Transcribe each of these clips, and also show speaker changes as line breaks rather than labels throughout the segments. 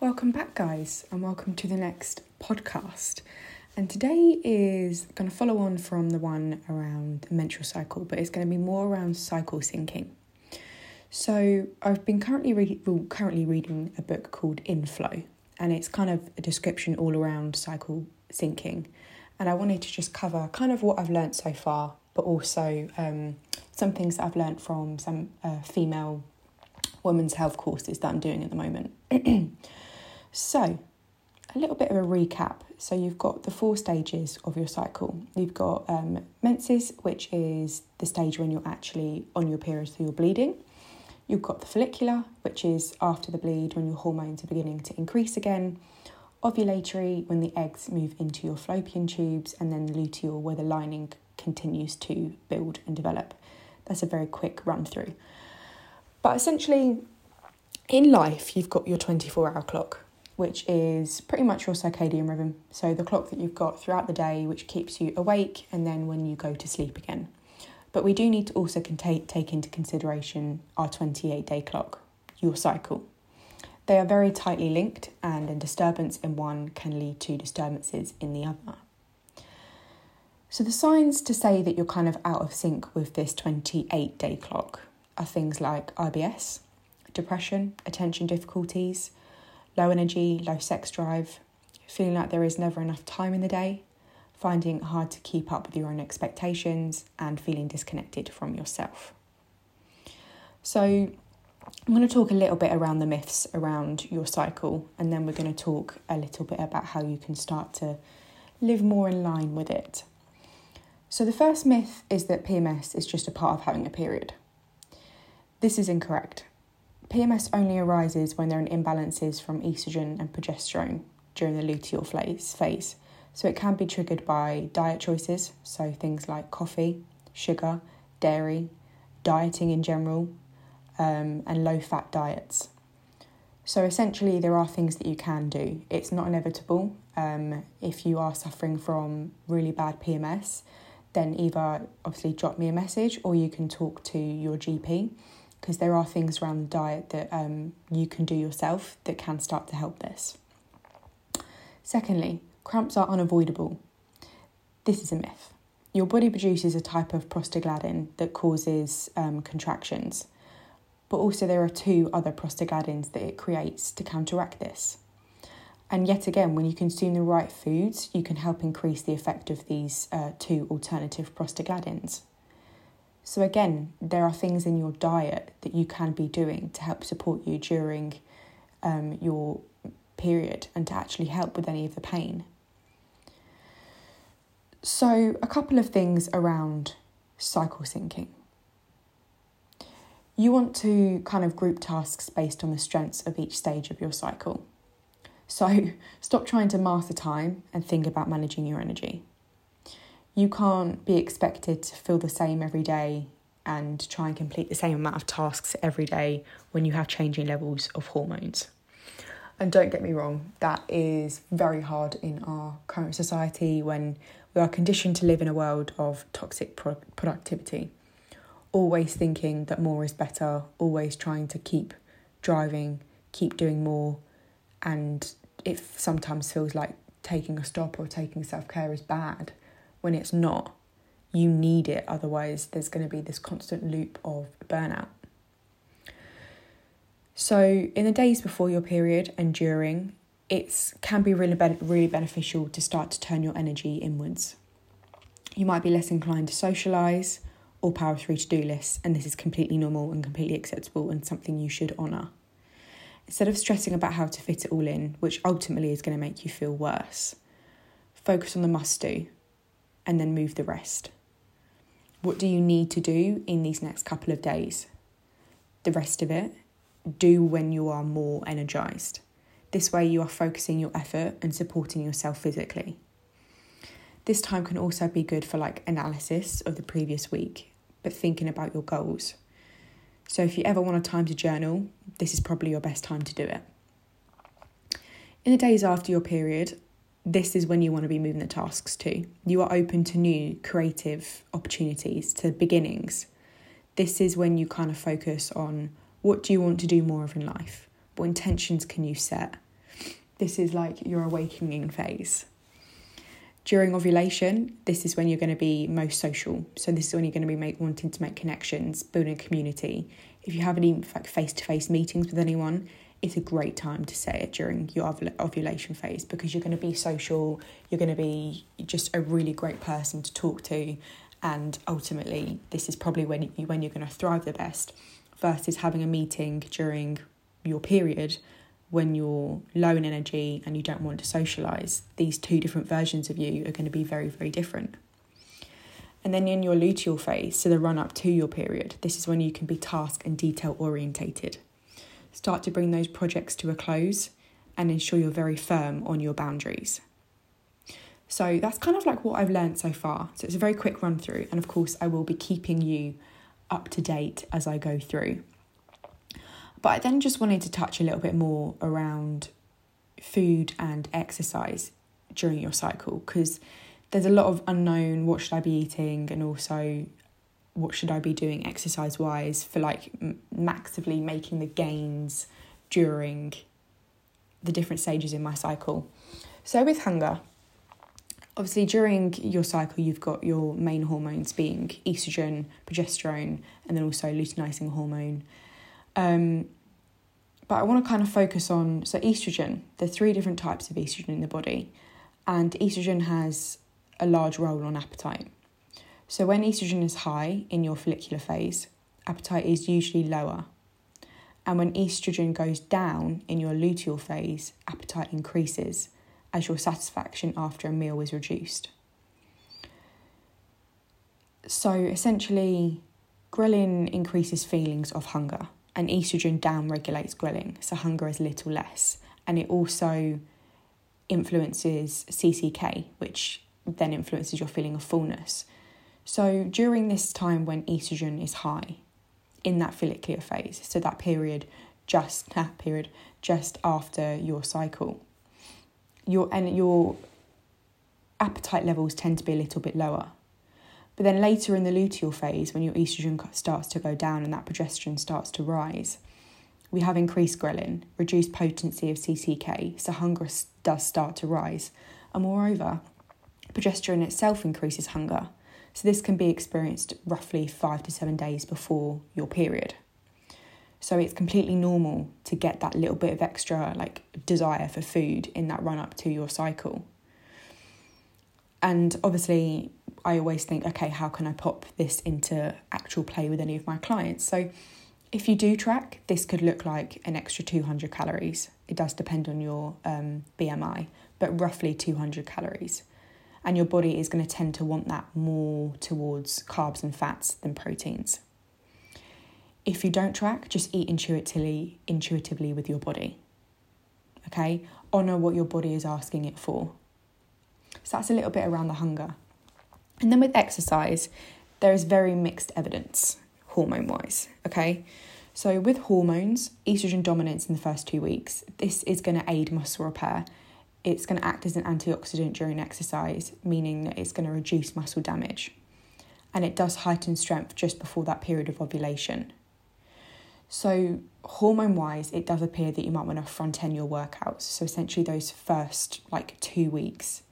Welcome back, guys, and welcome to the next podcast. And today is going to follow on from the one around the menstrual cycle, but it's going to be more around cycle syncing. So I've been currently reading, well, currently reading a book called Inflow, and it's kind of a description all around cycle syncing. And I wanted to just cover kind of what I've learnt so far, but also um, some things that I've learnt from some uh, female women's health courses that I'm doing at the moment. so, a little bit of a recap. So, you've got the four stages of your cycle. You've got um, menses, which is the stage when you're actually on your period, so you're bleeding. You've got the follicular, which is after the bleed when your hormones are beginning to increase again. Ovulatory, when the eggs move into your fallopian tubes, and then luteal, where the lining continues to build and develop. That's a very quick run through. But essentially, in life, you've got your 24 hour clock, which is pretty much your circadian rhythm. So, the clock that you've got throughout the day, which keeps you awake, and then when you go to sleep again. But we do need to also take into consideration our 28 day clock, your cycle. They are very tightly linked, and a disturbance in one can lead to disturbances in the other. So, the signs to say that you're kind of out of sync with this 28 day clock are things like IBS, depression, attention difficulties, low energy, low sex drive, feeling like there is never enough time in the day, finding it hard to keep up with your own expectations, and feeling disconnected from yourself. So, I'm going to talk a little bit around the myths around your cycle, and then we're going to talk a little bit about how you can start to live more in line with it. So, the first myth is that PMS is just a part of having a period. This is incorrect. PMS only arises when there are imbalances from estrogen and progesterone during the luteal phase, so it can be triggered by diet choices, so things like coffee, sugar, dairy, dieting in general, um, and low fat diets. So essentially, there are things that you can do. It's not inevitable. Um, if you are suffering from really bad PMS, then either obviously drop me a message or you can talk to your GP because there are things around the diet that um, you can do yourself that can start to help this. Secondly, cramps are unavoidable. This is a myth. Your body produces a type of prostaglandin that causes um, contractions, but also there are two other prostaglandins that it creates to counteract this. And yet again, when you consume the right foods, you can help increase the effect of these uh, two alternative prostaglandins. So, again, there are things in your diet that you can be doing to help support you during um, your period and to actually help with any of the pain. So, a couple of things around cycle syncing. You want to kind of group tasks based on the strengths of each stage of your cycle. So, stop trying to master time and think about managing your energy you can't be expected to feel the same every day and try and complete the same amount of tasks every day when you have changing levels of hormones. And don't get me wrong, that is very hard in our current society when we are conditioned to live in a world of toxic pro- productivity. Always thinking that more is better, always trying to keep driving, keep doing more, and it sometimes feels like taking a stop or taking self care is bad when it's not. You need it, otherwise, there's going to be this constant loop of burnout. So, in the days before your period and during, it can be really, be- really beneficial to start to turn your energy inwards. You might be less inclined to socialise or power through to do lists, and this is completely normal and completely acceptable and something you should honour. Instead of stressing about how to fit it all in, which ultimately is going to make you feel worse, focus on the must do and then move the rest. What do you need to do in these next couple of days? The rest of it, do when you are more energized. This way, you are focusing your effort and supporting yourself physically. This time can also be good for like analysis of the previous week, but thinking about your goals. So, if you ever want a time to journal, this is probably your best time to do it. In the days after your period, this is when you want to be moving the tasks to. You are open to new creative opportunities, to beginnings. This is when you kind of focus on what do you want to do more of in life? What intentions can you set? this is like your awakening phase. During ovulation, this is when you're going to be most social. So this is when you're going to be make, wanting to make connections, building a community. If you have any like face to face meetings with anyone, it's a great time to say it during your ovulation phase because you're going to be social. You're going to be just a really great person to talk to, and ultimately, this is probably when you, when you're going to thrive the best. Versus having a meeting during your period when you're low in energy and you don't want to socialize, these two different versions of you are going to be very, very different. And then in your luteal phase, so the run up to your period, this is when you can be task and detail orientated. Start to bring those projects to a close and ensure you're very firm on your boundaries. So that's kind of like what I've learned so far. So it's a very quick run through, and of course, I will be keeping you up to date as I go through. But I then just wanted to touch a little bit more around food and exercise during your cycle because there's a lot of unknown what should I be eating and also what should I be doing exercise wise for like m- massively making the gains during the different stages in my cycle. So with hunger, obviously during your cycle you've got your main hormones being estrogen, progesterone, and then also luteinizing hormone. Um, but I want to kind of focus on so estrogen. There are three different types of estrogen in the body, and estrogen has a large role on appetite. So when estrogen is high in your follicular phase, appetite is usually lower. And when estrogen goes down in your luteal phase, appetite increases as your satisfaction after a meal is reduced. So essentially, ghrelin increases feelings of hunger, and estrogen down regulates ghrelin, so hunger is little less. And it also influences CCK, which then influences your feeling of fullness. So during this time when estrogen is high, in that follicular phase, so that period just that period just after your cycle, your and your appetite levels tend to be a little bit lower. But then later in the luteal phase, when your estrogen starts to go down and that progesterone starts to rise, we have increased ghrelin, reduced potency of CCK, so hunger does start to rise. And moreover, progesterone itself increases hunger, so this can be experienced roughly five to seven days before your period. So it's completely normal to get that little bit of extra like desire for food in that run up to your cycle. And obviously, I always think, okay, how can I pop this into actual play with any of my clients? So, if you do track, this could look like an extra 200 calories. It does depend on your um, BMI, but roughly 200 calories. And your body is going to tend to want that more towards carbs and fats than proteins. If you don't track, just eat intuitively, intuitively with your body. Okay? Honor what your body is asking it for. So that's a little bit around the hunger. And then with exercise, there is very mixed evidence hormone wise, okay? So with hormones, estrogen dominance in the first two weeks, this is going to aid muscle repair. It's going to act as an antioxidant during exercise, meaning that it's going to reduce muscle damage. And it does heighten strength just before that period of ovulation. So, hormone wise, it does appear that you might want to front end your workouts. So, essentially, those first like two weeks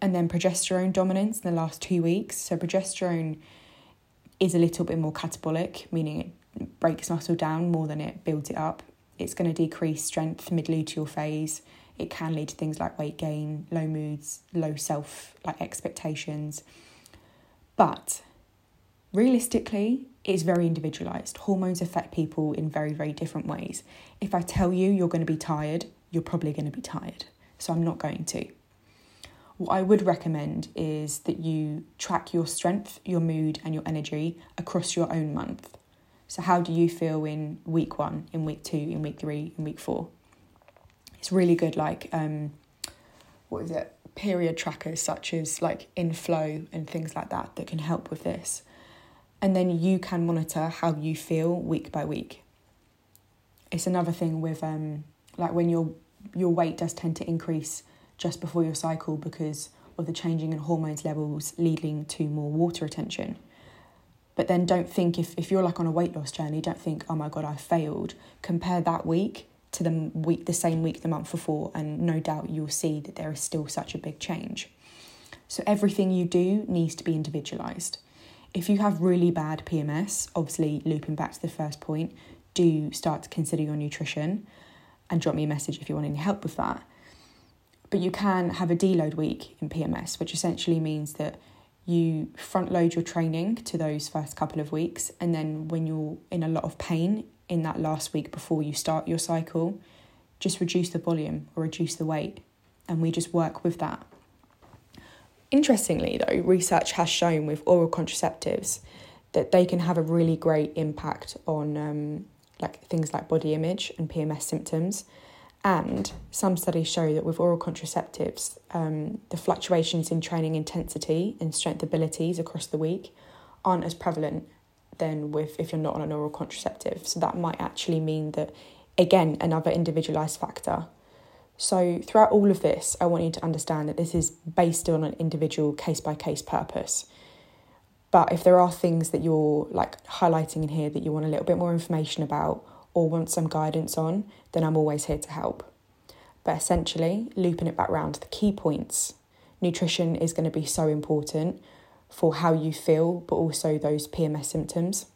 and then progesterone dominance in the last two weeks. So progesterone is a little bit more catabolic, meaning it breaks muscle down more than it builds it up. It's going to decrease strength mid luteal phase. It can lead to things like weight gain, low moods, low self like expectations. But realistically, it's very individualized. Hormones affect people in very, very different ways. If I tell you you're going to be tired, you're probably going to be tired. So I'm not going to. What I would recommend is that you track your strength, your mood, and your energy across your own month. So, how do you feel in week one, in week two, in week three, in week four? It's really good, like, um, what is it, period trackers such as like Inflow and things like that that can help with this. And then you can monitor how you feel week by week. It's another thing with um, like when your your weight does tend to increase just before your cycle because of the changing in hormones levels leading to more water retention. But then don't think if, if you're like on a weight loss journey, don't think, oh my God, I failed. Compare that week to the week, the same week the month before, and no doubt you'll see that there is still such a big change. So everything you do needs to be individualized. If you have really bad PMS, obviously looping back to the first point, do start to consider your nutrition and drop me a message if you want any help with that. But you can have a deload week in PMS, which essentially means that you front load your training to those first couple of weeks, and then when you're in a lot of pain in that last week before you start your cycle, just reduce the volume or reduce the weight, and we just work with that. Interestingly, though, research has shown with oral contraceptives that they can have a really great impact on um, like things like body image and PMS symptoms. And some studies show that with oral contraceptives, um, the fluctuations in training intensity and strength abilities across the week aren't as prevalent than with if you're not on an oral contraceptive. So that might actually mean that, again, another individualized factor. So throughout all of this, I want you to understand that this is based on an individual case by case purpose. But if there are things that you're like highlighting in here that you want a little bit more information about or want some guidance on, then I'm always here to help. But essentially, looping it back round to the key points, nutrition is going to be so important for how you feel, but also those PMS symptoms.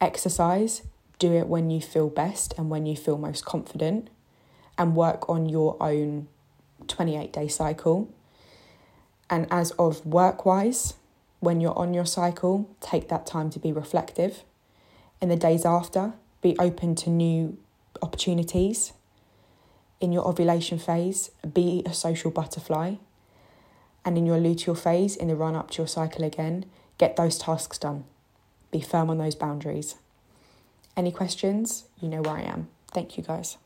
Exercise, do it when you feel best and when you feel most confident, and work on your own 28 day cycle. And as of work wise, when you're on your cycle, take that time to be reflective. In the days after, be open to new opportunities. In your ovulation phase, be a social butterfly. And in your luteal phase, in the run up to your cycle again, get those tasks done. Be firm on those boundaries. Any questions? You know where I am. Thank you, guys.